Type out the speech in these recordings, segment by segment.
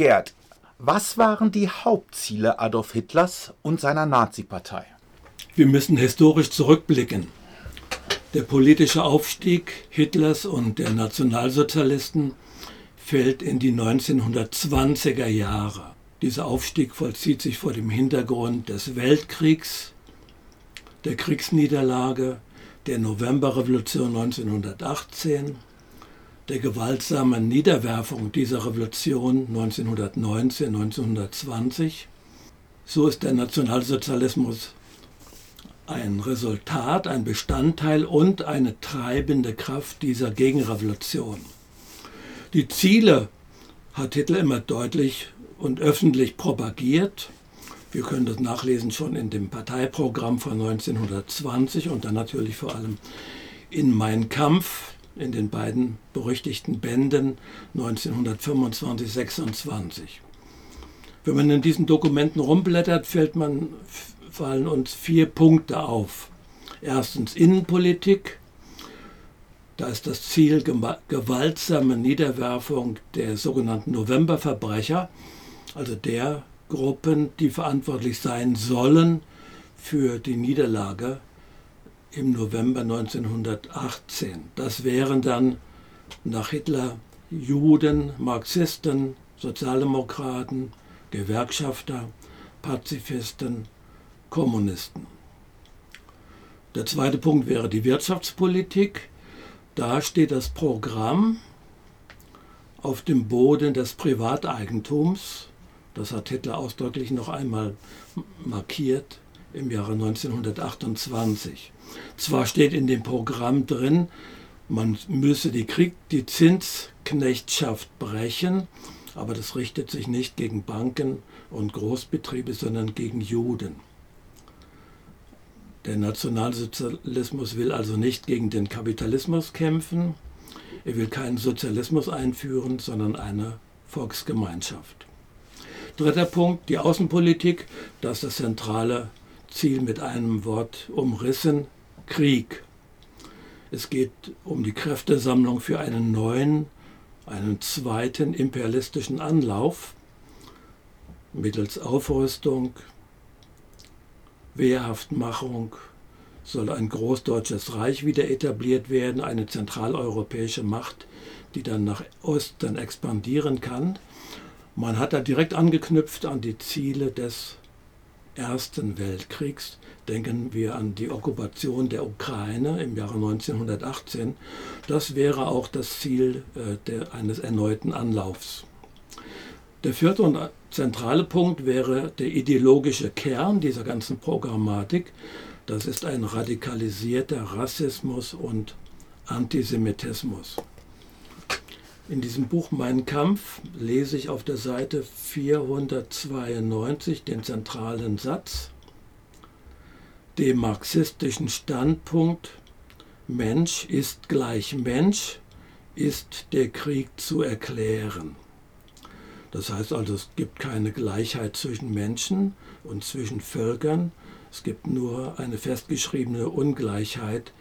Gerd, was waren die Hauptziele Adolf Hitlers und seiner Nazi-Partei? Wir müssen historisch zurückblicken. Der politische Aufstieg Hitlers und der Nationalsozialisten fällt in die 1920er Jahre. Dieser Aufstieg vollzieht sich vor dem Hintergrund des Weltkriegs, der Kriegsniederlage, der Novemberrevolution 1918, der gewaltsamen Niederwerfung dieser Revolution 1919, 1920. So ist der Nationalsozialismus ein Resultat, ein Bestandteil und eine treibende Kraft dieser Gegenrevolution. Die Ziele hat Hitler immer deutlich und öffentlich propagiert. Wir können das nachlesen schon in dem Parteiprogramm von 1920 und dann natürlich vor allem in Mein Kampf, in den beiden berüchtigten Bänden 1925, 26. Wenn man in diesen Dokumenten rumblättert, fällt man fallen uns vier Punkte auf. Erstens Innenpolitik. Da ist das Ziel gewaltsame Niederwerfung der sogenannten Novemberverbrecher, also der Gruppen, die verantwortlich sein sollen für die Niederlage im November 1918. Das wären dann nach Hitler Juden, Marxisten, Sozialdemokraten, Gewerkschafter, Pazifisten, Kommunisten. Der zweite Punkt wäre die Wirtschaftspolitik. Da steht das Programm auf dem Boden des Privateigentums. Das hat Hitler ausdrücklich noch einmal markiert im Jahre 1928. Zwar steht in dem Programm drin, man müsse die, Krieg, die Zinsknechtschaft brechen, aber das richtet sich nicht gegen Banken und Großbetriebe, sondern gegen Juden. Der Nationalsozialismus will also nicht gegen den Kapitalismus kämpfen, er will keinen Sozialismus einführen, sondern eine Volksgemeinschaft. Dritter Punkt, die Außenpolitik, das ist das zentrale Ziel mit einem Wort umrissen, Krieg. Es geht um die Kräftesammlung für einen neuen, einen zweiten imperialistischen Anlauf mittels Aufrüstung, Wehrhaftmachung soll ein großdeutsches Reich wieder etabliert werden, eine zentraleuropäische Macht, die dann nach Osten expandieren kann. Man hat da direkt angeknüpft an die Ziele des Ersten Weltkriegs. Denken wir an die Okkupation der Ukraine im Jahre 1918. Das wäre auch das Ziel äh, der, eines erneuten Anlaufs. Der vierte und zentrale Punkt wäre der ideologische Kern dieser ganzen Programmatik. Das ist ein radikalisierter Rassismus und Antisemitismus. In diesem Buch Mein Kampf lese ich auf der Seite 492 den zentralen Satz, dem marxistischen Standpunkt Mensch ist gleich Mensch, ist der Krieg zu erklären. Das heißt also, es gibt keine Gleichheit zwischen Menschen und zwischen Völkern. Es gibt nur eine festgeschriebene Ungleichheit,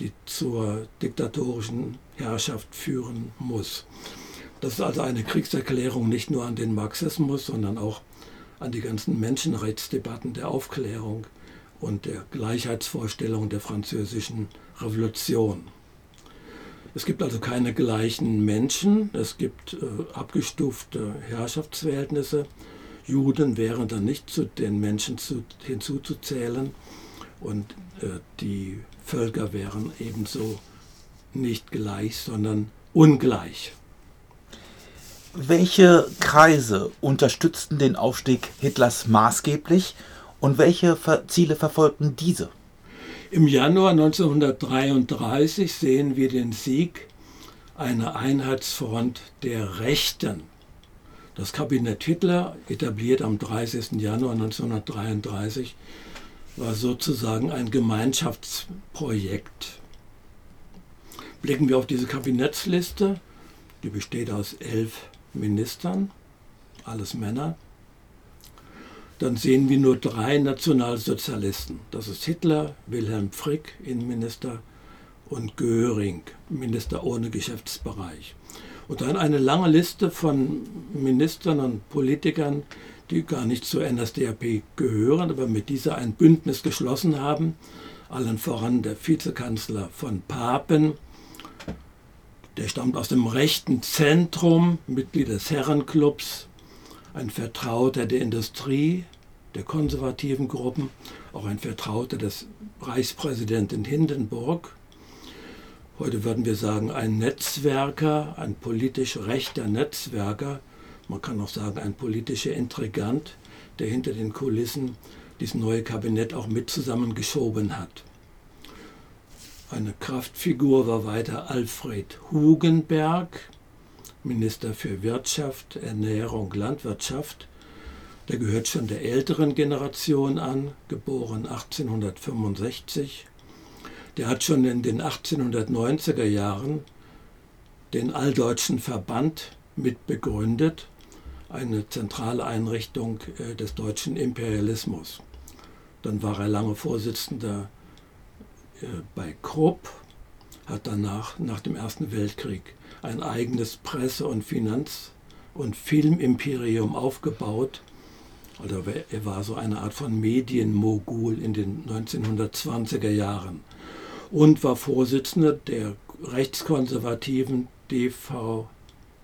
die zur diktatorischen Herrschaft führen muss. Das ist also eine Kriegserklärung nicht nur an den Marxismus, sondern auch an die ganzen Menschenrechtsdebatten der Aufklärung und der Gleichheitsvorstellung der französischen Revolution. Es gibt also keine gleichen Menschen, es gibt äh, abgestufte Herrschaftsverhältnisse. Juden wären dann nicht zu den Menschen zu, hinzuzuzählen und äh, die Völker wären ebenso nicht gleich, sondern ungleich. Welche Kreise unterstützten den Aufstieg Hitlers maßgeblich und welche Ziele verfolgten diese? Im Januar 1933 sehen wir den Sieg einer Einheitsfront der Rechten. Das Kabinett Hitler, etabliert am 30. Januar 1933, war sozusagen ein Gemeinschaftsprojekt. Blicken wir auf diese Kabinettsliste, die besteht aus elf Ministern, alles Männer, dann sehen wir nur drei Nationalsozialisten. Das ist Hitler, Wilhelm Frick, Innenminister, und Göring, Minister ohne Geschäftsbereich. Und dann eine lange Liste von Ministern und Politikern, die gar nicht zur NSDAP gehören, aber mit dieser ein Bündnis geschlossen haben. Allen voran der Vizekanzler von Papen, der stammt aus dem rechten Zentrum, Mitglied des Herrenclubs, ein Vertrauter der Industrie, der konservativen Gruppen, auch ein Vertrauter des Reichspräsidenten Hindenburg. Heute würden wir sagen, ein Netzwerker, ein politisch rechter Netzwerker, man kann auch sagen, ein politischer Intrigant, der hinter den Kulissen dieses neue Kabinett auch mit zusammengeschoben hat. Eine Kraftfigur war weiter Alfred Hugenberg, Minister für Wirtschaft, Ernährung, Landwirtschaft. Der gehört schon der älteren Generation an, geboren 1865. Der hat schon in den 1890er Jahren den Alldeutschen Verband mitbegründet eine zentrale Einrichtung äh, des deutschen Imperialismus. Dann war er lange Vorsitzender äh, bei Krupp, hat danach, nach dem Ersten Weltkrieg, ein eigenes Presse- und Finanz- und Filmimperium aufgebaut. Also er war so eine Art von Medienmogul in den 1920er Jahren und war Vorsitzender der rechtskonservativen DV,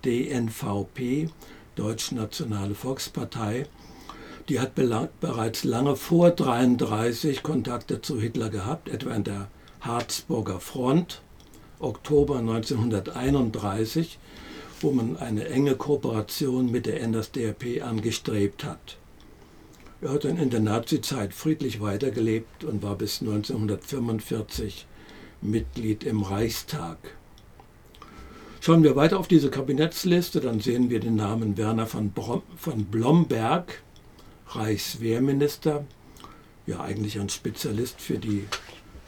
DNVP, Deutschnationale Volkspartei, die hat bereits lange vor 1933 Kontakte zu Hitler gehabt, etwa in der Harzburger Front, Oktober 1931, wo man eine enge Kooperation mit der NSDAP angestrebt hat. Er hat dann in der Nazizeit friedlich weitergelebt und war bis 1945 Mitglied im Reichstag. Schauen wir weiter auf diese Kabinettsliste, dann sehen wir den Namen Werner von, Brom, von Blomberg, Reichswehrminister, ja eigentlich ein Spezialist für die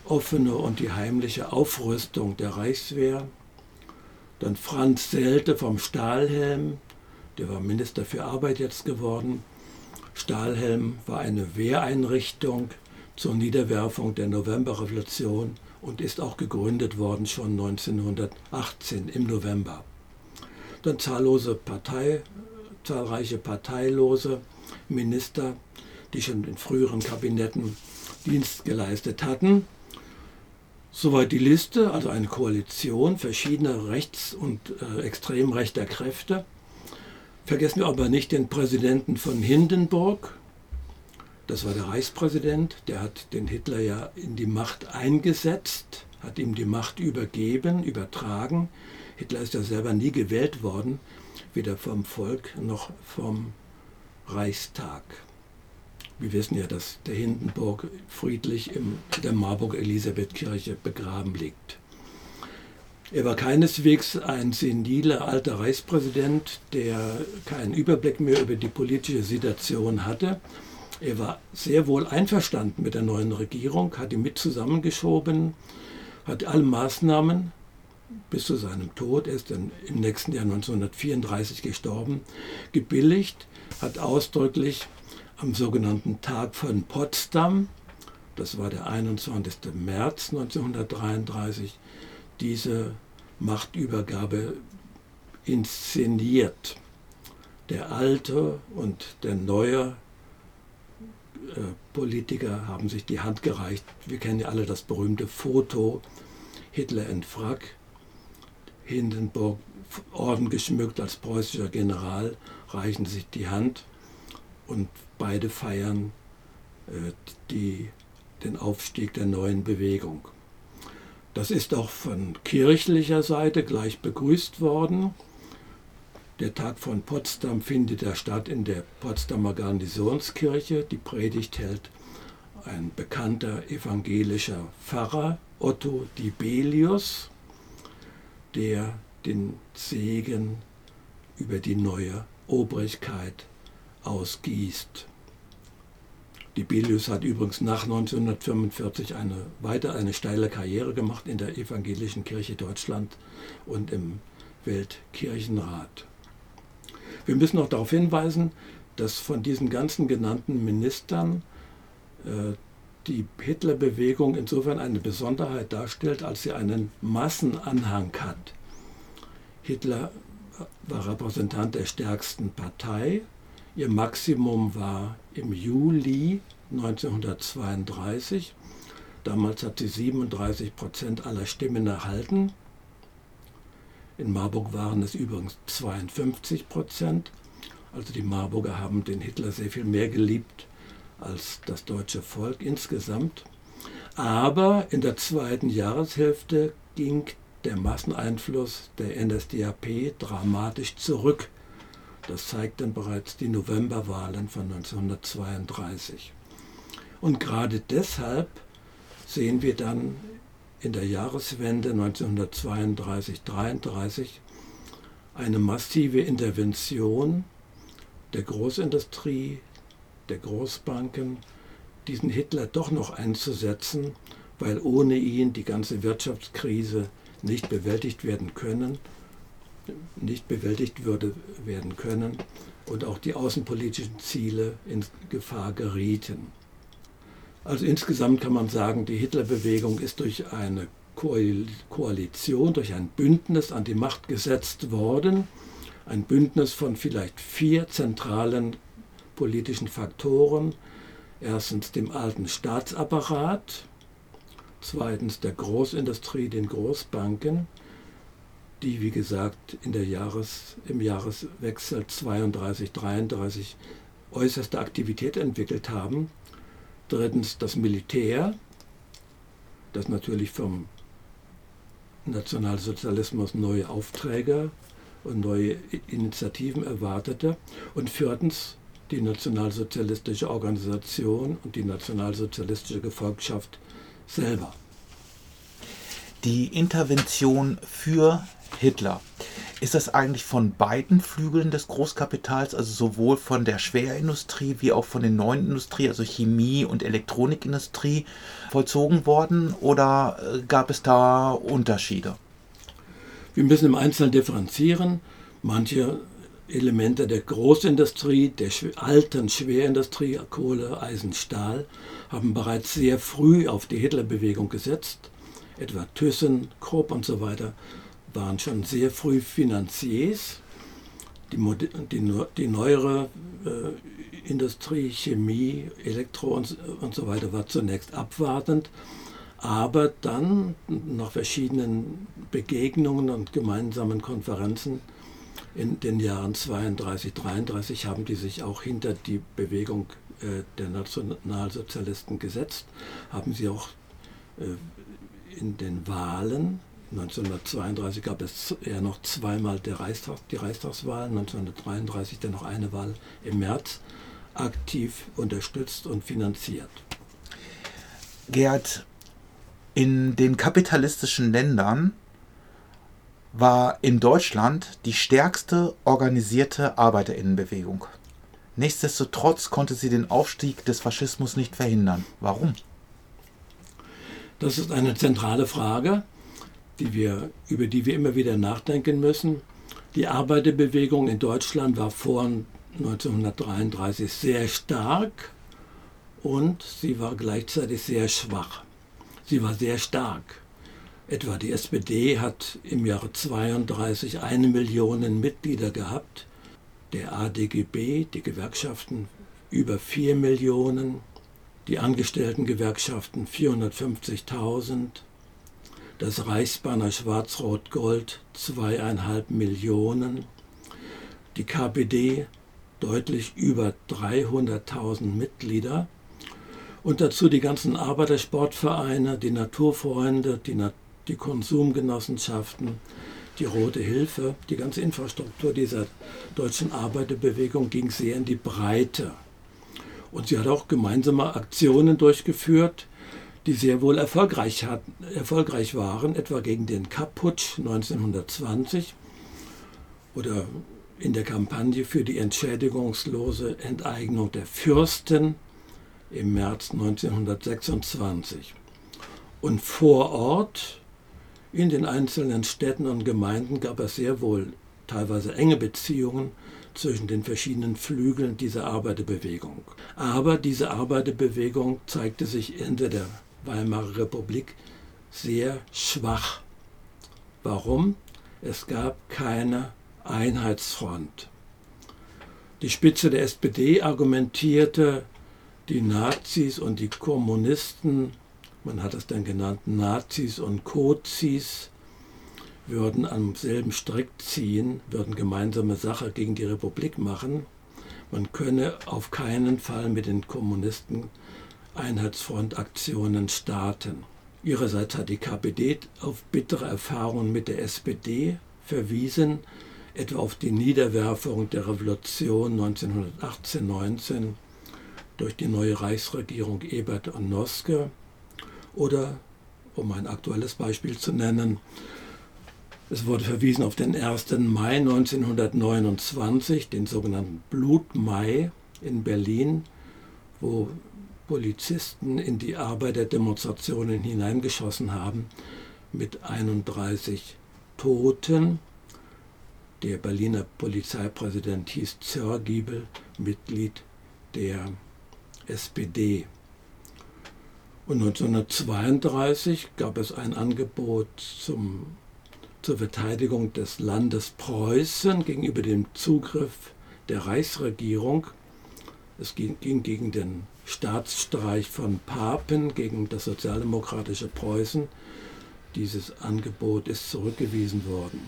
offene und die heimliche Aufrüstung der Reichswehr. Dann Franz Selte vom Stahlhelm, der war Minister für Arbeit jetzt geworden. Stahlhelm war eine Wehreinrichtung zur Niederwerfung der Novemberrevolution und ist auch gegründet worden schon 1918 im November. Dann zahllose Partei, zahlreiche parteilose Minister, die schon in früheren Kabinetten Dienst geleistet hatten. Soweit die Liste, also eine Koalition verschiedener rechts- und äh, extrem rechter Kräfte. Vergessen wir aber nicht den Präsidenten von Hindenburg, das war der Reichspräsident, der hat den Hitler ja in die Macht eingesetzt, hat ihm die Macht übergeben, übertragen. Hitler ist ja selber nie gewählt worden, weder vom Volk noch vom Reichstag. Wir wissen ja, dass der Hindenburg friedlich in der Marburg-Elisabeth-Kirche begraben liegt. Er war keineswegs ein seniler alter Reichspräsident, der keinen Überblick mehr über die politische Situation hatte, er war sehr wohl einverstanden mit der neuen Regierung, hat die mit zusammengeschoben, hat alle Maßnahmen bis zu seinem Tod, er ist dann im nächsten Jahr 1934 gestorben, gebilligt, hat ausdrücklich am sogenannten Tag von Potsdam, das war der 21. März 1933, diese Machtübergabe inszeniert. Der alte und der neue Politiker haben sich die Hand gereicht. Wir kennen ja alle das berühmte Foto Hitler in Frack, Hindenburg Orden geschmückt als preußischer General, reichen sich die Hand und beide feiern äh, die, den Aufstieg der neuen Bewegung. Das ist auch von kirchlicher Seite gleich begrüßt worden. Der Tag von Potsdam findet ja statt in der Potsdamer Garnisonskirche. Die Predigt hält ein bekannter evangelischer Pfarrer, Otto Dibelius, der den Segen über die neue Obrigkeit ausgießt. Dibelius hat übrigens nach 1945 eine, weiter eine steile Karriere gemacht in der evangelischen Kirche Deutschland und im Weltkirchenrat. Wir müssen auch darauf hinweisen, dass von diesen ganzen genannten Ministern äh, die Hitlerbewegung insofern eine Besonderheit darstellt, als sie einen Massenanhang hat. Hitler war Repräsentant der stärksten Partei. Ihr Maximum war im Juli 1932. Damals hat sie 37 Prozent aller Stimmen erhalten. In Marburg waren es übrigens 52 Prozent. Also die Marburger haben den Hitler sehr viel mehr geliebt als das deutsche Volk insgesamt. Aber in der zweiten Jahreshälfte ging der Masseneinfluss der NSDAP dramatisch zurück. Das zeigten bereits die Novemberwahlen von 1932. Und gerade deshalb sehen wir dann in der Jahreswende 1932-33 eine massive Intervention der Großindustrie, der Großbanken, diesen Hitler doch noch einzusetzen, weil ohne ihn die ganze Wirtschaftskrise nicht bewältigt werden können, nicht bewältigt würde werden können und auch die außenpolitischen Ziele in Gefahr gerieten. Also insgesamt kann man sagen, die Hitlerbewegung ist durch eine Koalition, durch ein Bündnis an die Macht gesetzt worden. Ein Bündnis von vielleicht vier zentralen politischen Faktoren. Erstens dem alten Staatsapparat, zweitens der Großindustrie, den Großbanken, die wie gesagt in der Jahres, im Jahreswechsel 32-33 äußerste Aktivität entwickelt haben. Drittens das Militär, das natürlich vom Nationalsozialismus neue Aufträge und neue Initiativen erwartete. Und viertens die nationalsozialistische Organisation und die nationalsozialistische Gefolgschaft selber. Die Intervention für Hitler. Ist das eigentlich von beiden Flügeln des Großkapitals, also sowohl von der Schwerindustrie wie auch von der neuen Industrie, also Chemie- und Elektronikindustrie, vollzogen worden oder äh, gab es da Unterschiede? Wir müssen im Einzelnen differenzieren. Manche Elemente der Großindustrie, der alten Schwerindustrie, Kohle, Eisen, Stahl, haben bereits sehr früh auf die Hitlerbewegung gesetzt. Etwa Thyssen, Krupp und so weiter waren schon sehr früh Finanziers. Die, die, die neuere äh, Industrie, Chemie, Elektro und, und so weiter war zunächst abwartend. Aber dann, nach verschiedenen Begegnungen und gemeinsamen Konferenzen, in den Jahren 32, 33 haben die sich auch hinter die Bewegung äh, der Nationalsozialisten gesetzt, haben sie auch äh, in den Wahlen 1932 gab es ja noch zweimal Reichstag, die Reichstagswahlen, 1933 dann noch eine Wahl im März, aktiv unterstützt und finanziert. Gerd, in den kapitalistischen Ländern war in Deutschland die stärkste organisierte Arbeiterinnenbewegung. Nichtsdestotrotz konnte sie den Aufstieg des Faschismus nicht verhindern. Warum? Das ist eine zentrale Frage, die wir, über die wir immer wieder nachdenken müssen. Die Arbeiterbewegung in Deutschland war vor 1933 sehr stark und sie war gleichzeitig sehr schwach. Sie war sehr stark. Etwa die SPD hat im Jahre 32 eine Million Mitglieder gehabt, der ADGB, die Gewerkschaften, über 4 Millionen, die Angestelltengewerkschaften 450.000, das Reichsbanner Schwarz-Rot-Gold zweieinhalb Millionen, die KPD deutlich über 300.000 Mitglieder. Und dazu die ganzen Arbeitersportvereine, die Naturfreunde, die Natur die Konsumgenossenschaften, die Rote Hilfe, die ganze Infrastruktur dieser deutschen Arbeiterbewegung ging sehr in die Breite. Und sie hat auch gemeinsame Aktionen durchgeführt, die sehr wohl erfolgreich, hatten, erfolgreich waren, etwa gegen den Kapp-Putsch 1920 oder in der Kampagne für die entschädigungslose Enteignung der Fürsten im März 1926. Und vor Ort in den einzelnen Städten und Gemeinden gab es sehr wohl teilweise enge Beziehungen zwischen den verschiedenen Flügeln dieser Arbeiterbewegung. Aber diese Arbeiterbewegung zeigte sich Ende der Weimarer Republik sehr schwach. Warum? Es gab keine Einheitsfront. Die Spitze der SPD argumentierte, die Nazis und die Kommunisten, man hat es dann genannt Nazis und Kozis, würden am selben Strick ziehen, würden gemeinsame Sache gegen die Republik machen. Man könne auf keinen Fall mit den Kommunisten Einheitsfrontaktionen starten. Ihrerseits hat die KPD auf bittere Erfahrungen mit der SPD verwiesen, etwa auf die Niederwerfung der Revolution 1918-19 durch die neue Reichsregierung Ebert und Noske oder, um ein aktuelles Beispiel zu nennen, es wurde verwiesen auf den 1. Mai 1929, den sogenannten Blutmai in Berlin, wo Polizisten in die Arbeiterdemonstrationen hineingeschossen haben mit 31 Toten. Der Berliner Polizeipräsident hieß Zörgiebel, Mitglied der SPD. Und 1932 gab es ein Angebot zum, zur Verteidigung des Landes Preußen gegenüber dem Zugriff der Reichsregierung. Es ging, ging gegen den Staatsstreich von Papen gegen das sozialdemokratische Preußen. Dieses Angebot ist zurückgewiesen worden.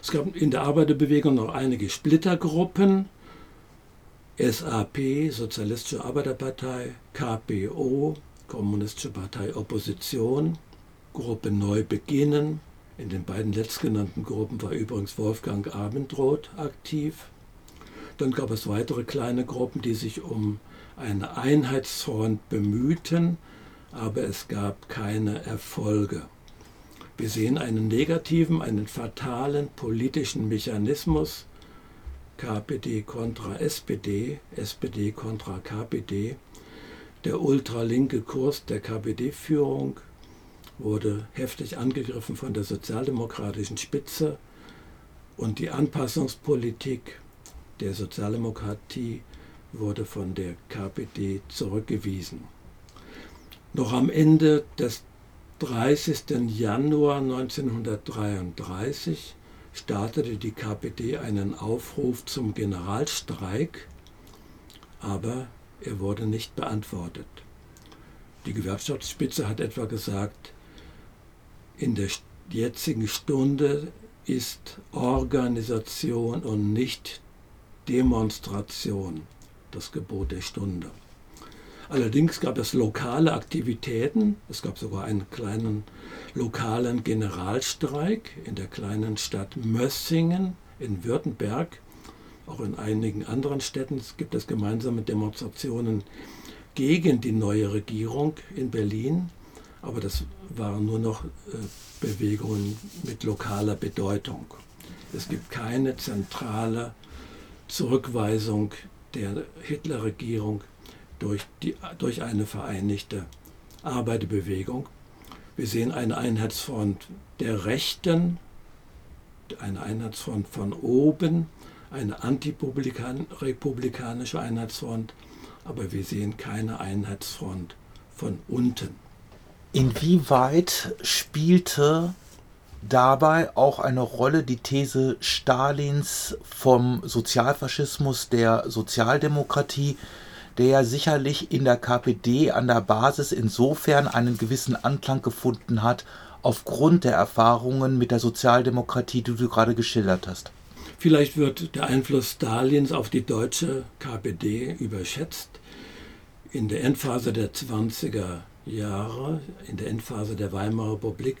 Es gab in der Arbeiterbewegung noch einige Splittergruppen. SAP, Sozialistische Arbeiterpartei, KPO, Kommunistische Partei Opposition, Gruppe Neu Beginnen. In den beiden letztgenannten Gruppen war übrigens Wolfgang Abendroth aktiv. Dann gab es weitere kleine Gruppen, die sich um eine Einheitsfront bemühten, aber es gab keine Erfolge. Wir sehen einen negativen, einen fatalen politischen Mechanismus, KPD kontra SPD, SPD kontra KPD. Der ultralinke Kurs der KPD-Führung wurde heftig angegriffen von der sozialdemokratischen Spitze und die Anpassungspolitik der Sozialdemokratie wurde von der KPD zurückgewiesen. Noch am Ende des 30. Januar 1933 startete die KPD einen Aufruf zum Generalstreik, aber er wurde nicht beantwortet. Die Gewerkschaftsspitze hat etwa gesagt, in der jetzigen Stunde ist Organisation und nicht Demonstration das Gebot der Stunde. Allerdings gab es lokale Aktivitäten. Es gab sogar einen kleinen lokalen Generalstreik in der kleinen Stadt Mössingen in Württemberg. Auch in einigen anderen Städten gibt es gemeinsame Demonstrationen gegen die neue Regierung in Berlin. Aber das waren nur noch äh, Bewegungen mit lokaler Bedeutung. Es gibt keine zentrale Zurückweisung der Hitlerregierung durch, die, durch eine vereinigte Arbeiterbewegung. Wir sehen eine Einheitsfront der Rechten, eine Einheitsfront von oben, eine antirepublikanische Einheitsfront, aber wir sehen keine Einheitsfront von unten. Inwieweit spielte dabei auch eine Rolle die These Stalins vom Sozialfaschismus der Sozialdemokratie, der ja sicherlich in der KPD an der Basis insofern einen gewissen Anklang gefunden hat, aufgrund der Erfahrungen mit der Sozialdemokratie, die du gerade geschildert hast. Vielleicht wird der Einfluss Stalins auf die deutsche KPD überschätzt. In der Endphase der 20er Jahre, in der Endphase der Weimarer Republik,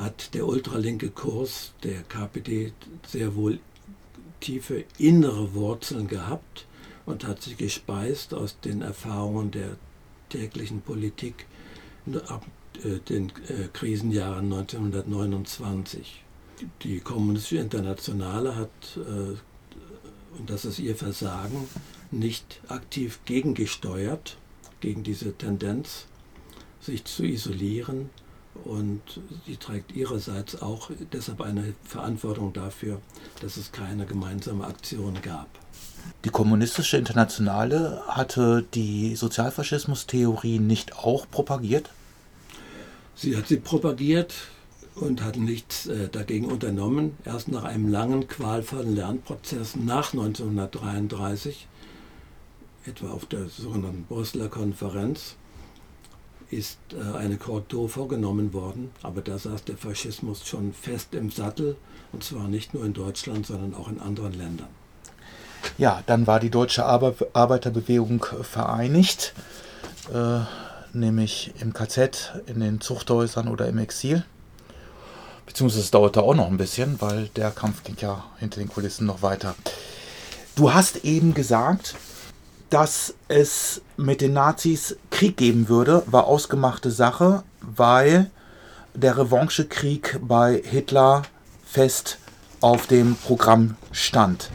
hat der ultralinke Kurs der KPD sehr wohl tiefe innere Wurzeln gehabt und hat sich gespeist aus den Erfahrungen der täglichen Politik ab äh, den äh, Krisenjahren 1929. Die Kommunistische Internationale hat, äh, und das ist ihr Versagen, nicht aktiv gegengesteuert, gegen diese Tendenz, sich zu isolieren und sie trägt ihrerseits auch deshalb eine Verantwortung dafür, dass es keine gemeinsame Aktion gab. Die kommunistische Internationale hatte die Sozialfaschismus-Theorie nicht auch propagiert? Sie hat sie propagiert, und hat nichts äh, dagegen unternommen. Erst nach einem langen, qualvollen Lernprozess nach 1933, etwa auf der sogenannten Brüsseler Konferenz, ist äh, eine Korrektur vorgenommen worden. Aber da saß der Faschismus schon fest im Sattel, und zwar nicht nur in Deutschland, sondern auch in anderen Ländern. Ja, dann war die deutsche Arbeiterbewegung vereinigt, äh, nämlich im KZ, in den Zuchthäusern oder im Exil. Beziehungsweise es dauerte auch noch ein bisschen, weil der Kampf ging ja hinter den Kulissen noch weiter. Du hast eben gesagt, dass es mit den Nazis Krieg geben würde, war ausgemachte Sache, weil der Revanchekrieg bei Hitler fest auf dem Programm stand.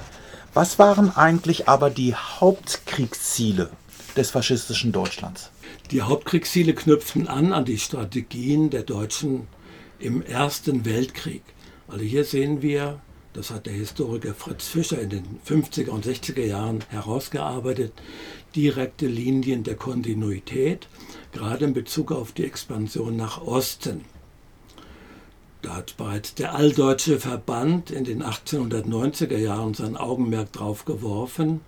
Was waren eigentlich aber die Hauptkriegsziele des faschistischen Deutschlands? Die Hauptkriegsziele knüpften an an die Strategien der Deutschen im Ersten Weltkrieg. Also hier sehen wir, das hat der Historiker Fritz Fischer in den 50er und 60er Jahren herausgearbeitet, direkte Linien der Kontinuität, gerade in Bezug auf die Expansion nach Osten. Da hat bereits der Alldeutsche Verband in den 1890er Jahren sein Augenmerk drauf geworfen.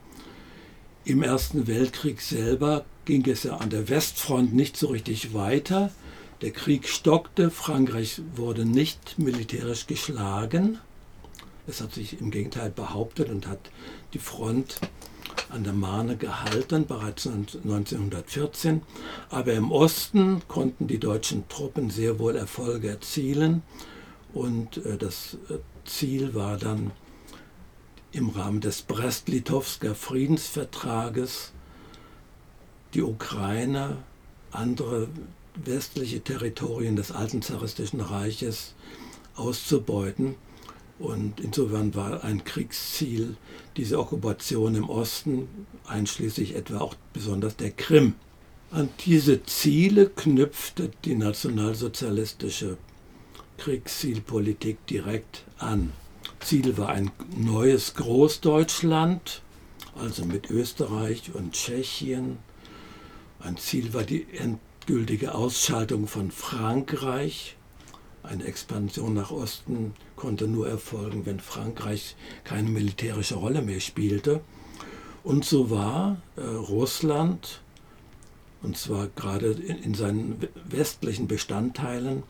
Im Ersten Weltkrieg selber ging es ja an der Westfront nicht so richtig weiter. Der Krieg stockte, Frankreich wurde nicht militärisch geschlagen. Es hat sich im Gegenteil behauptet und hat die Front an der Marne gehalten, bereits 1914. Aber im Osten konnten die deutschen Truppen sehr wohl Erfolge erzielen. Und äh, das äh, Ziel war dann im Rahmen des Brest-Litowsker Friedensvertrages die Ukraine, andere westliche Territorien des alten zaristischen Reiches auszubeuten. Und insofern war ein Kriegsziel diese Okkupation im Osten, einschließlich etwa auch besonders der Krim. An diese Ziele knüpfte die nationalsozialistische Kriegszielpolitik direkt an. Ziel war ein neues Großdeutschland, also mit Österreich und Tschechien. Ein Ziel war die endgültige Ausschaltung von Frankreich. Eine Expansion nach Osten konnte nur erfolgen, wenn Frankreich keine militärische Rolle mehr spielte. Und so war äh, Russland, und zwar gerade in, in seinen westlichen Bestandteilen,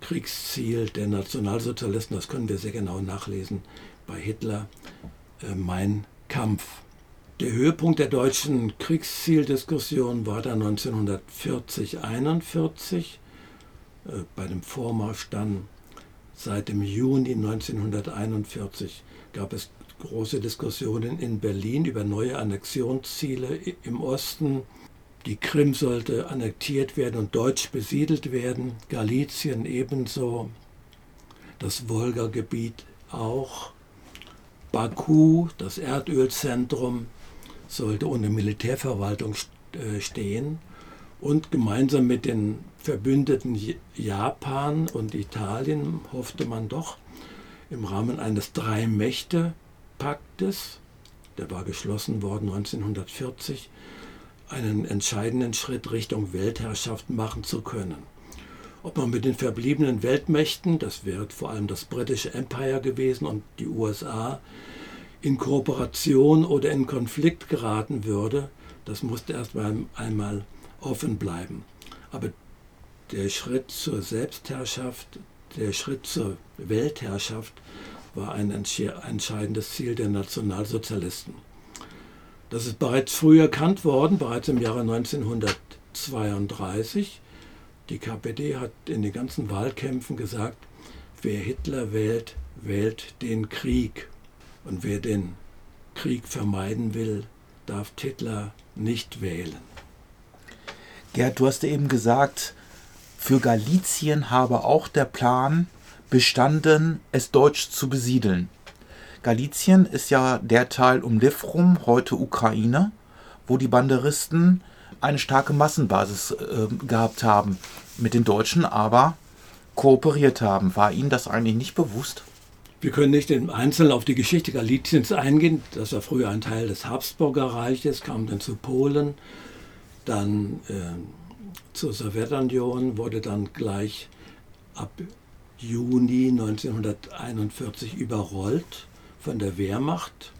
Kriegsziel der Nationalsozialisten, das können wir sehr genau nachlesen bei Hitler, äh, Mein Kampf. Der Höhepunkt der deutschen Kriegszieldiskussion war dann 1940-41. Äh, bei dem Vormarsch dann seit dem Juni 1941 gab es große Diskussionen in Berlin über neue Annexionsziele im Osten. Die Krim sollte annektiert werden und deutsch besiedelt werden, Galizien ebenso, das Wolga-Gebiet auch. Baku, das Erdölzentrum, sollte unter Militärverwaltung äh, stehen und gemeinsam mit den Verbündeten Japan und Italien hoffte man doch im Rahmen eines Drei-Mächte-Paktes, der war geschlossen worden 1940, einen entscheidenden Schritt Richtung Weltherrschaft machen zu können. Ob man mit den verbliebenen Weltmächten, das wäre vor allem das britische Empire gewesen und die USA, in Kooperation oder in Konflikt geraten würde, das musste erst einmal offen bleiben. Aber der Schritt zur Selbstherrschaft, der Schritt zur Weltherrschaft war ein entscheidendes Ziel der Nationalsozialisten. Das ist bereits früh erkannt worden, bereits im Jahre 1932. Die KPD hat in den ganzen Wahlkämpfen gesagt, wer Hitler wählt, wählt den Krieg. Und wer den Krieg vermeiden will, darf Hitler nicht wählen. Gerd, du hast eben gesagt, für Galizien habe auch der Plan bestanden, es deutsch zu besiedeln. Galizien ist ja der Teil um Livrum, heute Ukraine, wo die Banderisten eine starke Massenbasis äh, gehabt haben, mit den Deutschen aber kooperiert haben. War Ihnen das eigentlich nicht bewusst? Wir können nicht im Einzelnen auf die Geschichte Galiciens eingehen. Das war früher ein Teil des Habsburger Reiches, kam dann zu Polen, dann äh, zur Sowjetunion, wurde dann gleich ab Juni 1941 überrollt von der Wehrmacht,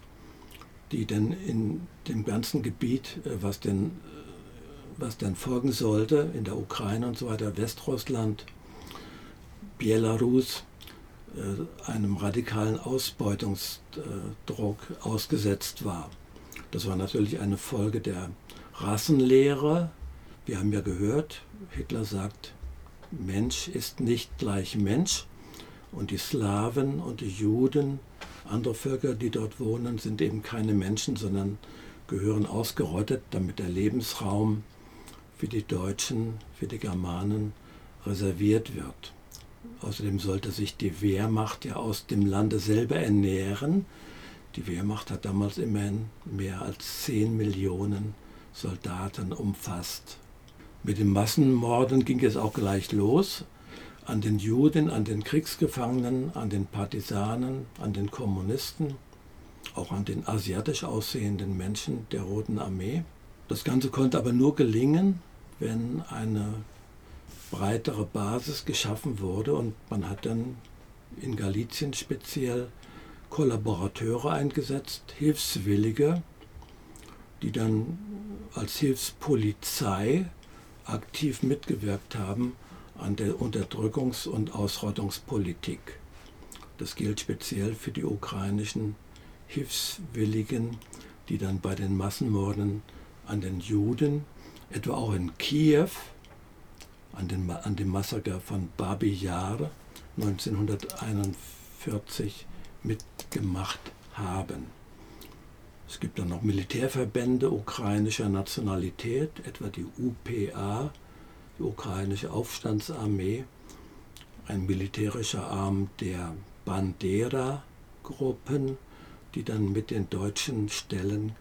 die dann in dem ganzen Gebiet, äh, was denn, äh, was dann folgen sollte, in der Ukraine und so weiter, Westrussland, Belarus, äh, einem radikalen Ausbeutungsdruck ausgesetzt war. Das war natürlich eine Folge der Rassenlehre. Wir haben ja gehört, Hitler sagt, Mensch ist nicht gleich Mensch. Und die Slawen und die Juden, andere Völker, die dort wohnen, sind eben keine Menschen, sondern gehören ausgerottet, damit der Lebensraum für die Deutschen, für die Germanen reserviert wird. Außerdem sollte sich die Wehrmacht ja aus dem Lande selber ernähren. Die Wehrmacht hat damals immerhin mehr als 10 Millionen Soldaten umfasst. Mit den Massenmorden ging es auch gleich los. An den Juden, an den Kriegsgefangenen, an den Partisanen, an den Kommunisten, auch an den asiatisch aussehenden Menschen der Roten Armee. Das Ganze konnte aber nur gelingen, wenn eine breitere Basis geschaffen wurde und man hat dann in Galizien speziell Kollaborateure eingesetzt, Hilfswillige, die dann als Hilfspolizei aktiv mitgewirkt haben an der Unterdrückungs- und Ausrottungspolitik. Das gilt speziell für die ukrainischen Hilfswilligen, die dann bei den Massenmorden an den Juden, etwa auch in Kiew, an, den, an dem Massaker von Babi Yar 1941 mitgemacht haben. Es gibt dann noch Militärverbände ukrainischer Nationalität, etwa die UPA, die ukrainische Aufstandsarmee, ein militärischer Arm der Bandera-Gruppen, die dann mit den deutschen Stellen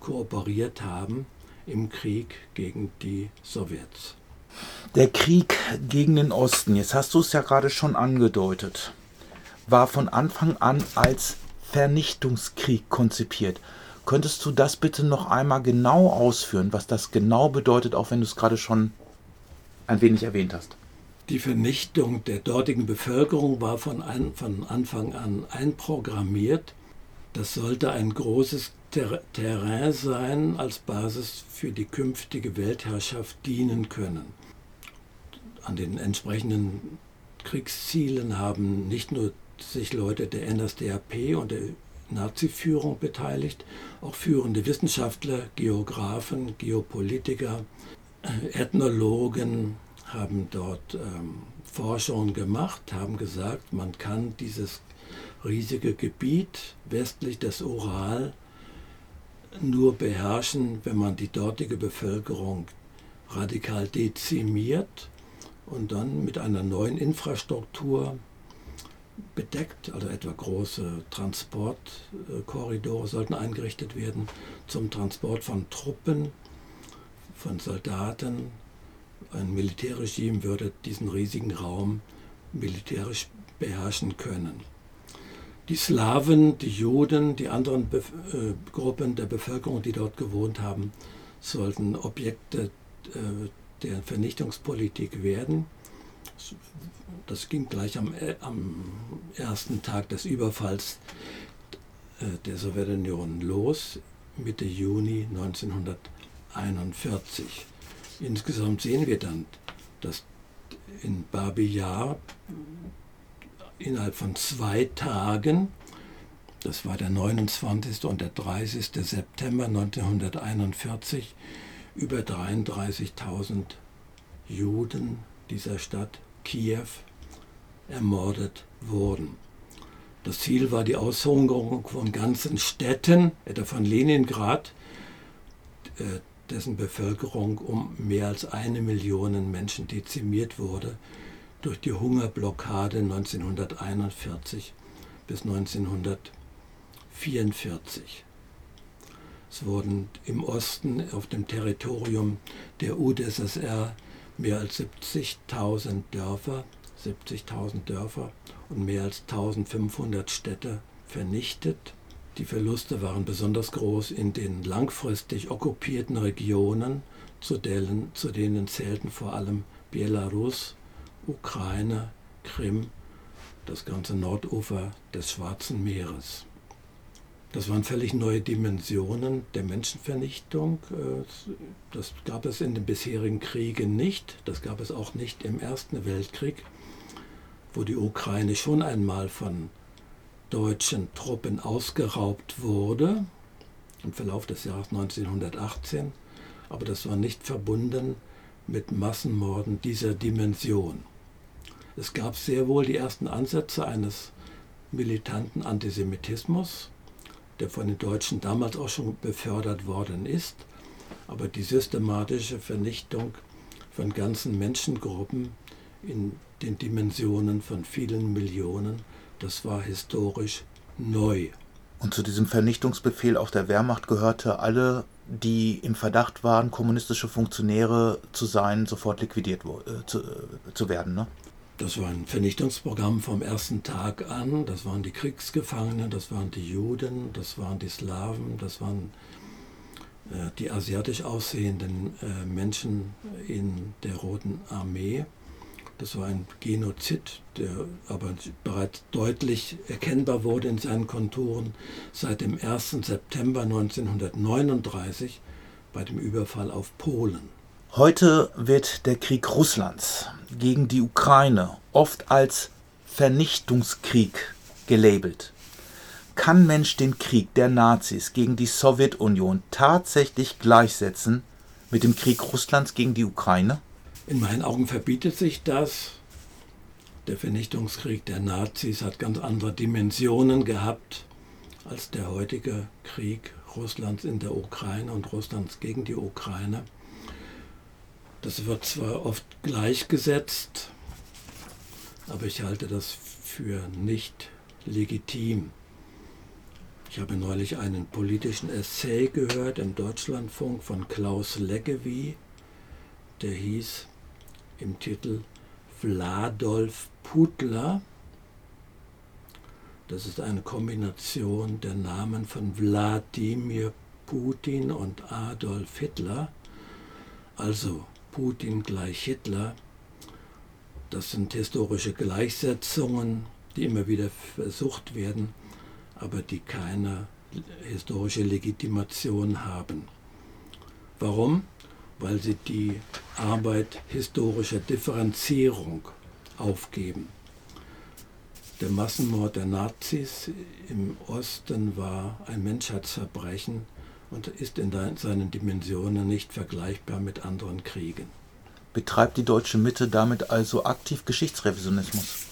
kooperiert haben im Krieg gegen die Sowjets. Der Krieg gegen den Osten, jetzt hast du es ja gerade schon angedeutet, war von Anfang an als Vernichtungskrieg konzipiert. Könntest du das bitte noch einmal genau ausführen, was das genau bedeutet, auch wenn du es gerade schon ein wenig erwähnt hast? Die Vernichtung der dortigen Bevölkerung war von, ein, von Anfang an einprogrammiert. Das sollte ein großes Ter Terrain sein als Basis für die künftige Weltherrschaft dienen können. An den entsprechenden Kriegszielen haben nicht nur sich Leute der NSDAP und der Nazi-Führung beteiligt, auch führende Wissenschaftler, Geografen, Geopolitiker, äh, Ethnologen haben dort ähm, Forschungen gemacht, haben gesagt, man kann dieses riesige Gebiet westlich des Ural nur beherrschen, wenn man die dortige Bevölkerung radikal dezimiert und dann mit einer neuen Infrastruktur bedeckt, also etwa große Transportkorridore sollten eingerichtet werden zum Transport von Truppen, von Soldaten. Ein Militärregime würde diesen riesigen Raum militärisch beherrschen können. Die Slawen, die Juden, die anderen Be äh, Gruppen der Bevölkerung, die dort gewohnt haben, sollten Objekte äh, der Vernichtungspolitik werden. Das ging gleich am, äh, am ersten Tag des Überfalls äh, der Sowjetunion los, Mitte Juni 1941. Insgesamt sehen wir dann, dass in Babi Yar innerhalb von zwei Tagen, das war der 29. und der 30. September 1941, über 33.000 Juden dieser Stadt Kiew ermordet wurden. Das Ziel war die Aushungerung von ganzen Städten, etwa von Leningrad, äh, dessen Bevölkerung um mehr als eine Million Menschen dezimiert wurde durch die Hungerblockade 1941 bis 1944. Es wurden im Osten auf dem Territorium der UdSSR mehr als 70.000 Dörfer, 70.000 Dörfer und mehr als 1500 Städte vernichtet. Die Verluste waren besonders groß in den langfristig okkupierten Regionen, zu denen, zu denen zählten vor allem Belarus, Ukraine, Krim, das ganze Nordufer des Schwarzen Meeres. Das waren völlig neue Dimensionen der Menschenvernichtung. Äh, das gab es in den bisherigen Kriegen nicht. Das gab es auch nicht im Ersten Weltkrieg, wo die Ukraine schon einmal von deutschen Truppen ausgeraubt wurde im Verlauf des Jahres 1918. Aber das war nicht verbunden mit Massenmorden dieser Dimension. Es gab sehr wohl die ersten Ansätze eines militanten Antisemitismus, der von den Deutschen damals auch schon befördert worden ist, aber die systematische Vernichtung von ganzen Menschengruppen in den Dimensionen von vielen Millionen, das war historisch neu. Und zu diesem Vernichtungsbefehl auch der Wehrmacht gehörte, alle, die im Verdacht waren, kommunistische Funktionäre zu sein, sofort liquidiert äh, zu, äh, zu werden. Ne? Das war ein Vernichtungsprogramm vom ersten Tag an. Das waren die Kriegsgefangenen, das waren die Juden, das waren die Slawen, das waren äh, die asiatisch aussehenden äh, Menschen in der Roten Armee. Das war ein Genozid, der aber bereits deutlich erkennbar wurde in seinen Konturen seit dem 1. September 1939 bei dem Überfall auf Polen. Heute wird der Krieg Russlands gegen die Ukraine oft als Vernichtungskrieg gelabelt. Kann Mensch den Krieg der Nazis gegen die Sowjetunion tatsächlich gleichsetzen mit dem Krieg Russlands gegen die Ukraine? In meinen Augen verbietet sich das. Der Vernichtungskrieg der Nazis hat ganz andere Dimensionen gehabt als der heutige Krieg Russlands in der Ukraine und Russlands gegen die Ukraine. Das wird zwar oft gleichgesetzt, aber ich halte das für nicht legitim. Ich habe neulich einen politischen Essay gehört im Deutschlandfunk von Klaus Leggevi, der hieß im Titel Vladolf Putler. Das ist eine Kombination der Namen von Wladimir Putin und Adolf Hitler. Also Putin gleich Hitler. Das sind historische Gleichsetzungen, die immer wieder versucht werden, aber die keine historische Legitimation haben. Warum? Weil sie die Arbeit historischer Differenzierung aufgeben. Der Massenmord der Nazis im Osten war ein Menschheitsverbrechen, und ist in seinen Dimensionen nicht vergleichbar mit anderen Kriegen. Betreibt die deutsche Mitte damit also aktiv Geschichtsrevisionismus?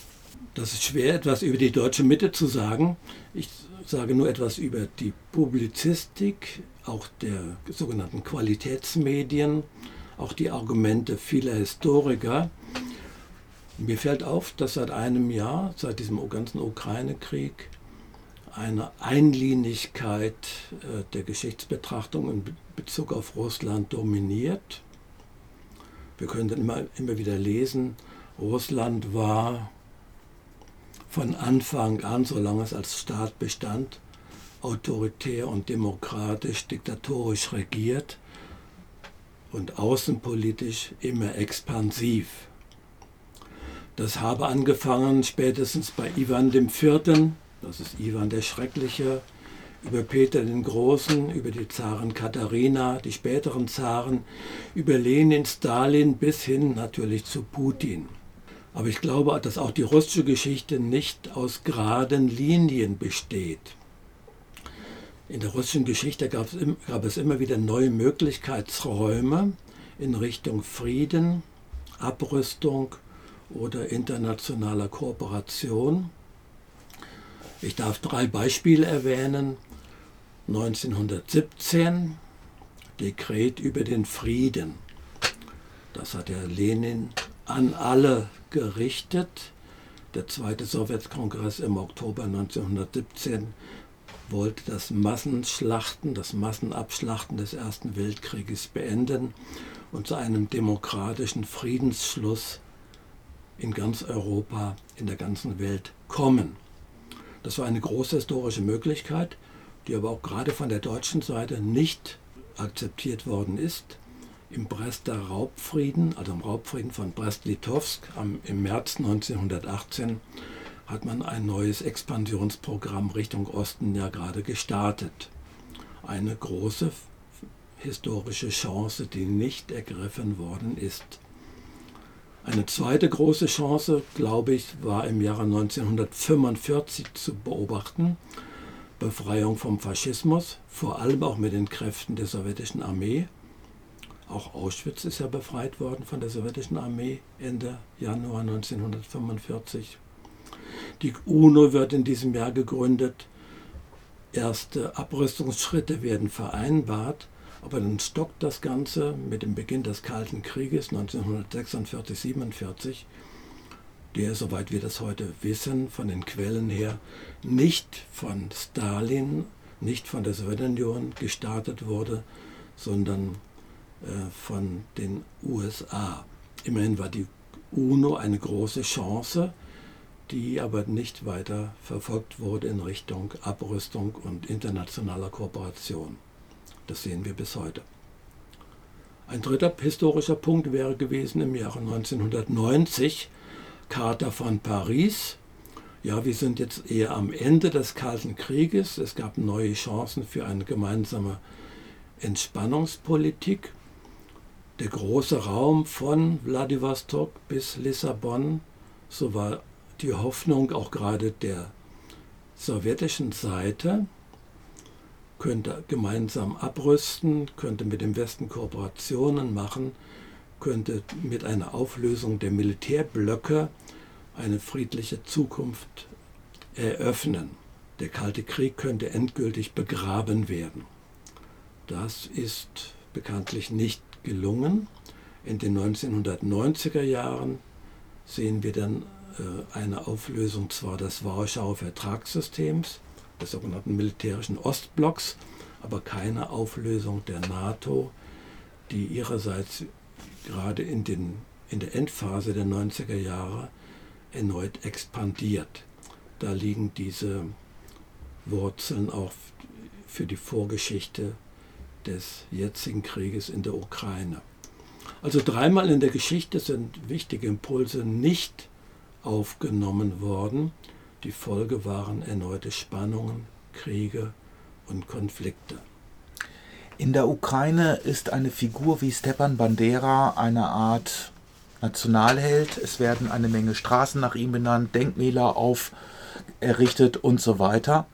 Das ist schwer, etwas über die deutsche Mitte zu sagen. Ich sage nur etwas über die Publizistik, auch der sogenannten Qualitätsmedien, auch die Argumente vieler Historiker. Mir fällt auf, dass seit einem Jahr, seit diesem ganzen Ukraine-Krieg, eine Einlinigkeit äh, der Geschichtsbetrachtung in Bezug auf Russland dominiert. Wir können dann immer, immer wieder lesen, Russland war von Anfang an, solange es als Staat bestand, autoritär und demokratisch, diktatorisch regiert und außenpolitisch immer expansiv. Das habe angefangen spätestens bei Ivan IV., das ist Ivan der Schreckliche, über Peter den Großen, über die Zarin Katharina, die späteren Zaren, über Lenin, Stalin bis hin natürlich zu Putin. Aber ich glaube, dass auch die russische Geschichte nicht aus geraden Linien besteht. In der russischen Geschichte gab es, gab es immer wieder neue Möglichkeitsräume in Richtung Frieden, Abrüstung oder internationaler Kooperation. Ich darf drei Beispiele erwähnen. 1917 Dekret über den Frieden. Das hat der Lenin an alle gerichtet. Der zweite Sowjetkongress im Oktober 1917 wollte das Massenschlachten, das Massenabschlachten des Ersten Weltkrieges beenden und zu einem demokratischen Friedensschluss in ganz Europa, in der ganzen Welt kommen. Das war eine große historische Möglichkeit, die aber auch gerade von der deutschen Seite nicht akzeptiert worden ist. im Brester Raubfrieden, also im Raubfrieden von Brest-Litovsk im März 1918, hat man ein neues Expansionsprogramm Richtung Osten ja gerade gestartet. Eine große historische Chance, die nicht ergriffen worden ist. Eine zweite große Chance, glaube ich, war im Jahre 1945 zu beobachten. Befreiung vom Faschismus, vor allem auch mit den Kräften der sowjetischen Armee. Auch Auschwitz ist ja befreit worden von der sowjetischen Armee Ende Januar 1945. Die UNO wird in diesem Jahr gegründet. Erste Abrüstungsschritte werden vereinbart, aber dann stockt das Ganze mit dem Beginn des Kalten Krieges 1946-47, der, soweit wir das heute wissen, von den Quellen her nicht von Stalin, nicht von der Sowjetunion gestartet wurde, sondern äh, von den USA. Immerhin war die UNO eine große Chance, die aber nicht weiter verfolgt wurde in Richtung Abrüstung und internationaler Kooperation. Das sehen wir bis heute. Ein dritter historischer Punkt wäre gewesen im Jahre 1990, Charta von Paris. Ja, wir sind jetzt eher am Ende des Kalten Krieges. Es gab neue Chancen für eine gemeinsame Entspannungspolitik. Der große Raum von Vladivostok bis Lissabon, so war die Hoffnung auch gerade der sowjetischen Seite, könnte gemeinsam abrüsten, könnte mit dem Westen Kooperationen machen, könnte mit einer Auflösung der Militärblöcke eine friedliche Zukunft eröffnen. Der Kalte Krieg könnte endgültig begraben werden. Das ist bekanntlich nicht gelungen. In den 1990er Jahren sehen wir dann äh, eine Auflösung zwar des Warschauer Vertragssystems, des sogenannten militärischen Ostblocks, aber keine Auflösung der NATO, die ihrerseits gerade in, den, in der Endphase der 90er Jahre erneut expandiert. Da liegen diese Wurzeln auch für die Vorgeschichte des jetzigen Krieges in der Ukraine. Also dreimal in der Geschichte sind wichtige Impulse nicht aufgenommen worden. Die Folge waren erneute Spannungen, Kriege und Konflikte. In der Ukraine ist eine Figur wie Stepan Bandera eine Art Nationalheld. Es werden eine Menge Straßen nach ihm benannt, Denkmäler auf errichtet und so weiter.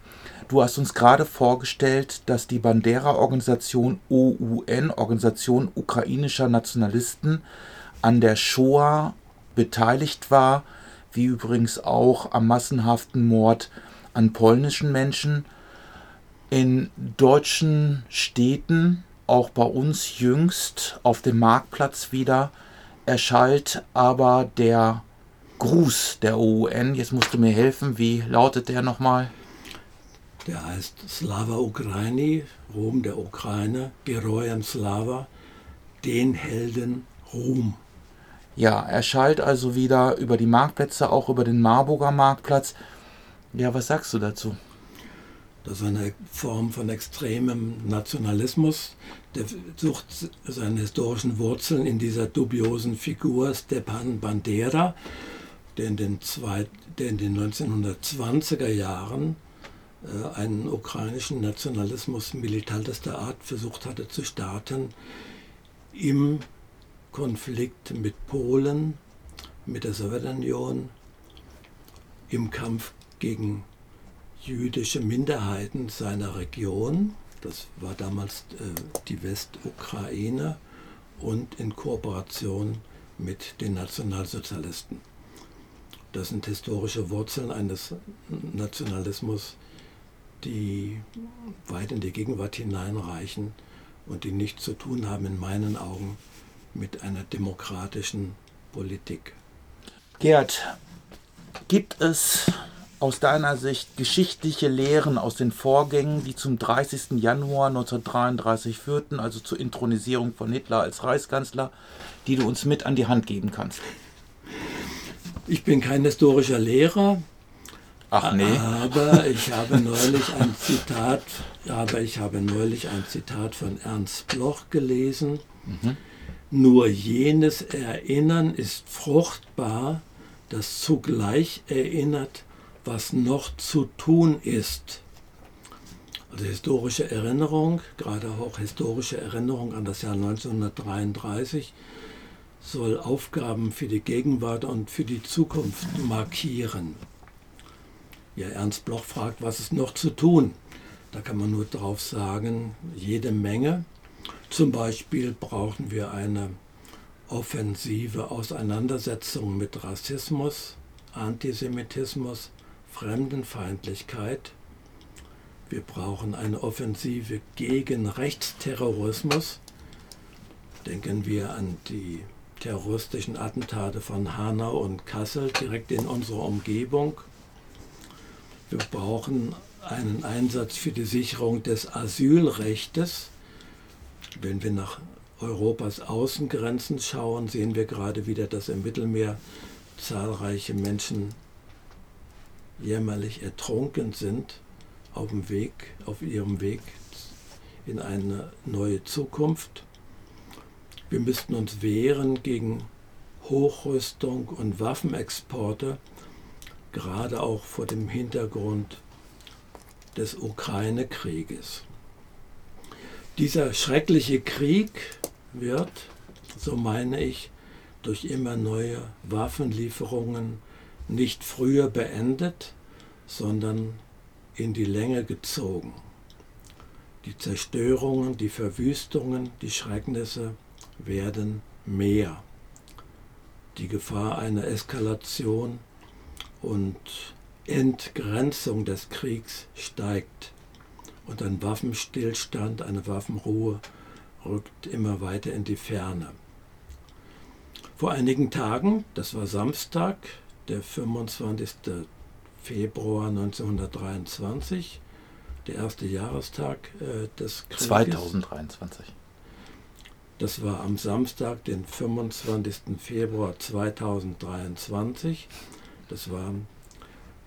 Du hast uns gerade vorgestellt, dass die Bandera-Organisation OUN, Organisation ukrainischer Nationalisten, an der Shoah beteiligt war wie übrigens auch am massenhaften Mord an polnischen Menschen. In deutschen Städten, auch bei uns jüngst auf dem Marktplatz wieder, erschallt aber der Gruß der OUN. Jetzt musst du mir helfen, wie lautet der nochmal? Der heißt Slava Ukraini, Ruhm der Ukraine, Geroyam Slava, den Helden Ruhm. Ja, er schallt also wieder über die Marktplätze, auch über den Marburger Marktplatz. Ja, was sagst du dazu? Das ist eine Form von extremem Nationalismus. Der sucht seine historischen Wurzeln in dieser dubiosen Figur Stepan Bandera, der in den, zwei, der in den 1920er Jahren äh, einen ukrainischen Nationalismus militantester Art versucht hatte zu starten im Konflikt mit Polen, mit der Sowjetunion, im Kampf gegen jüdische Minderheiten seiner Region, das war damals äh, die Westukraine, und in Kooperation mit den Nationalsozialisten. Das sind historische Wurzeln eines Nationalismus, die weit in die Gegenwart hineinreichen und die nichts zu tun haben in meinen Augen mit einer demokratischen Politik. Gerd, gibt es aus deiner Sicht geschichtliche Lehren aus den Vorgängen, die zum 30. Januar 1933 führten, also zur Intronisierung von Hitler als Reichskanzler, die du uns mit an die Hand geben kannst? Ich bin kein historischer Lehrer. Ach nee. Aber ich habe neulich ein Zitat, aber ich habe neulich ein Zitat von Ernst Bloch gelesen. Mhm nur jenes Erinnern ist fruchtbar, das zugleich erinnert, was noch zu tun ist. Also historische Erinnerung, gerade auch historische Erinnerung an das Jahr 1933, soll Aufgaben für die Gegenwart und für die Zukunft markieren. Ja, Ernst Bloch fragt, was ist noch zu tun? Da kann man nur darauf sagen, jede Menge. Zum Beispiel brauchen wir eine offensive Auseinandersetzung mit Rassismus, Antisemitismus, Fremdenfeindlichkeit. Wir brauchen eine Offensive gegen Rechtsterrorismus. Denken wir an die terroristischen Attentate von Hanau und Kassel direkt in unserer Umgebung. Wir brauchen einen Einsatz für die Sicherung des Asylrechtes. Wenn wir nach Europas Außengrenzen schauen, sehen wir gerade wieder, dass im Mittelmeer zahlreiche Menschen jämmerlich ertrunken sind auf dem Weg, auf ihrem Weg in eine neue Zukunft. Wir müssten uns wehren gegen Hochrüstung und Waffenexporte, gerade auch vor dem Hintergrund des Ukraine-Krieges. Dieser schreckliche Krieg wird, so meine ich, durch immer neue Waffenlieferungen nicht früher beendet, sondern in die Länge gezogen. Die Zerstörungen, die Verwüstungen, die Schrecknisse werden mehr. Die Gefahr einer Eskalation und Entgrenzung des Kriegs steigt und ein Waffenstillstand, eine Waffenruhe rückt immer weiter in die Ferne. Vor einigen Tagen, das war Samstag, der 25. Februar 1923, der erste Jahrestag äh, des Krieges. 2023. Das war am Samstag, den 25. Februar 2023. Das war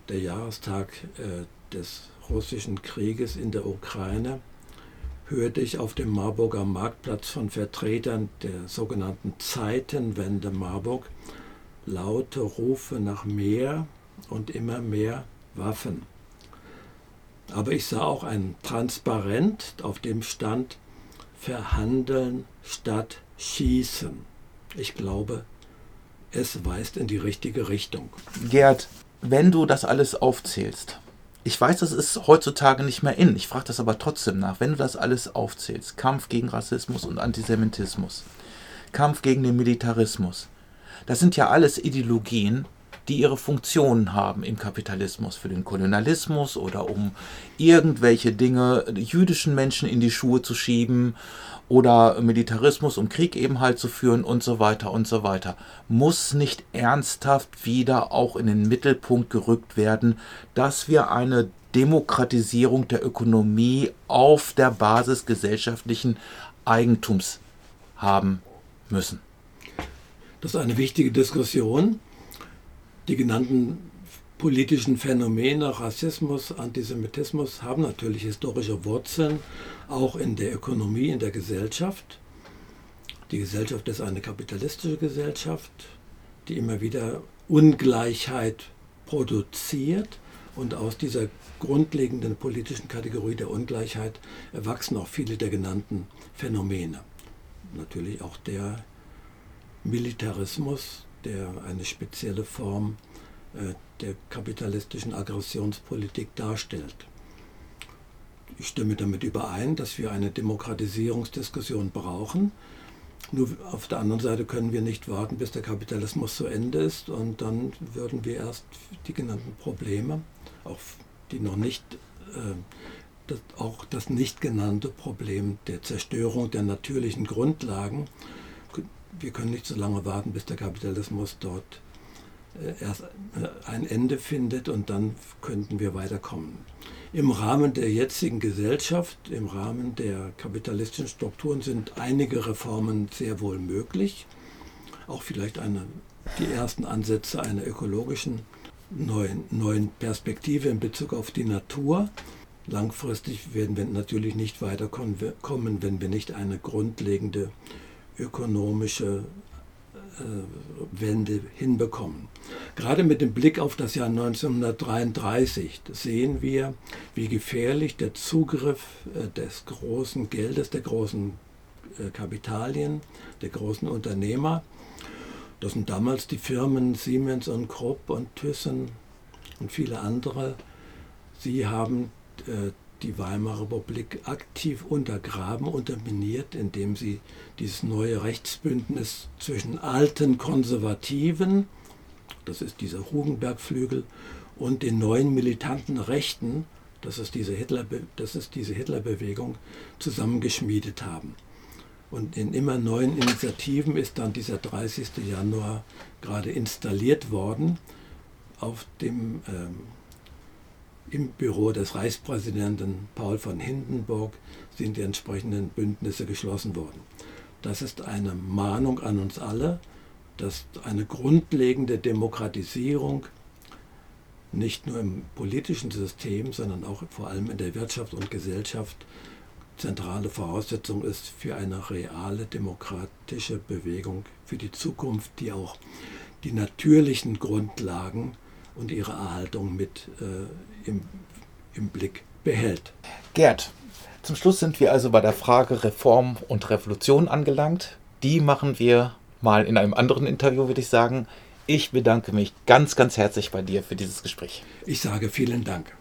der Jahrestag äh, des russischen Krieges in der Ukraine. Hörte ich auf dem Marburger Marktplatz von Vertretern der sogenannten Zeitenwende Marburg laute Rufe nach mehr und immer mehr Waffen. Aber ich sah auch ein Transparent, auf dem stand Verhandeln statt Schießen. Ich glaube, es weist in die richtige Richtung. Gerd, wenn du das alles aufzählst, ich weiß, das ist heutzutage nicht mehr in, ich frage das aber trotzdem nach, wenn du das alles aufzählst, Kampf gegen Rassismus und Antisemitismus, Kampf gegen den Militarismus, das sind ja alles Ideologien, die ihre Funktionen haben im Kapitalismus für den Kolonialismus oder um irgendwelche Dinge jüdischen Menschen in die Schuhe zu schieben oder Militarismus, um Krieg eben halt zu führen und so weiter und so weiter. Muss nicht ernsthaft wieder auch in den Mittelpunkt gerückt werden, dass wir eine Demokratisierung der Ökonomie auf der Basis gesellschaftlichen Eigentums haben müssen. Das ist eine wichtige Diskussion. Die genannten politischen Phänomene, Rassismus, Antisemitismus, haben natürlich historische Wurzeln, auch in der Ökonomie, in der Gesellschaft. Die Gesellschaft ist eine kapitalistische Gesellschaft, die immer wieder Ungleichheit produziert. Und aus dieser grundlegenden politischen Kategorie der Ungleichheit erwachsen auch viele der genannten Phänomene. Natürlich auch der Militarismus, der eine spezielle Form äh, der kapitalistischen Aggressionspolitik darstellt. Ich stimme damit überein, dass wir eine Demokratisierungsdiskussion brauchen. Nur auf der anderen Seite können wir nicht warten, bis der Kapitalismus zu Ende ist und dann würden wir erst die genannten Probleme, auch die noch nicht, äh, das, auch das nicht genannte Problem der Zerstörung der natürlichen Grundlagen wir können nicht so lange warten, bis der Kapitalismus dort äh, erst äh, ein Ende findet und dann könnten wir weiterkommen. Im Rahmen der jetzigen Gesellschaft, im Rahmen der kapitalistischen Strukturen sind einige Reformen sehr wohl möglich. Auch vielleicht eine, die ersten Ansätze einer ökologischen neuen, neuen Perspektive in Bezug auf die Natur. Langfristig werden wir natürlich nicht weiterkommen, wenn wir nicht eine grundlegende ökonomische äh, Wende hinbekommen. Gerade mit dem Blick auf das Jahr 1933 sehen wir, wie gefährlich der Zugriff äh, des großen Geldes, der großen äh, Kapitalien, der großen Unternehmer, das sind damals die Firmen Siemens und Krupp und Thyssen und viele andere, sie haben die Weimarer Republik aktiv untergraben, unterminiert, indem sie dieses neue Rechtsbündnis zwischen alten Konservativen, das ist dieser Hugenberg-Flügel, und den neuen militanten Rechten, das ist diese, Hitler, das ist diese Hitlerbewegung, zusammengeschmiedet haben. Und in immer neuen Initiativen ist dann dieser 30. Januar gerade installiert worden auf dem ähm, im Büro des Reichspräsidenten Paul von Hindenburg sind die entsprechenden Bündnisse geschlossen worden. Das ist eine Mahnung an uns alle, dass eine grundlegende Demokratisierung nicht nur im politischen System, sondern auch vor allem in der Wirtschaft und Gesellschaft zentrale Voraussetzung ist für eine reale demokratische Bewegung für die Zukunft, die auch die natürlichen Grundlagen und ihre Erhaltung mit äh, im, im Blick behält. Gerd, zum Schluss sind wir also bei der Frage Reform und Revolution angelangt. Die machen wir mal in einem anderen Interview, würde ich sagen. Ich bedanke mich ganz, ganz herzlich bei dir für dieses Gespräch. Ich sage vielen Dank.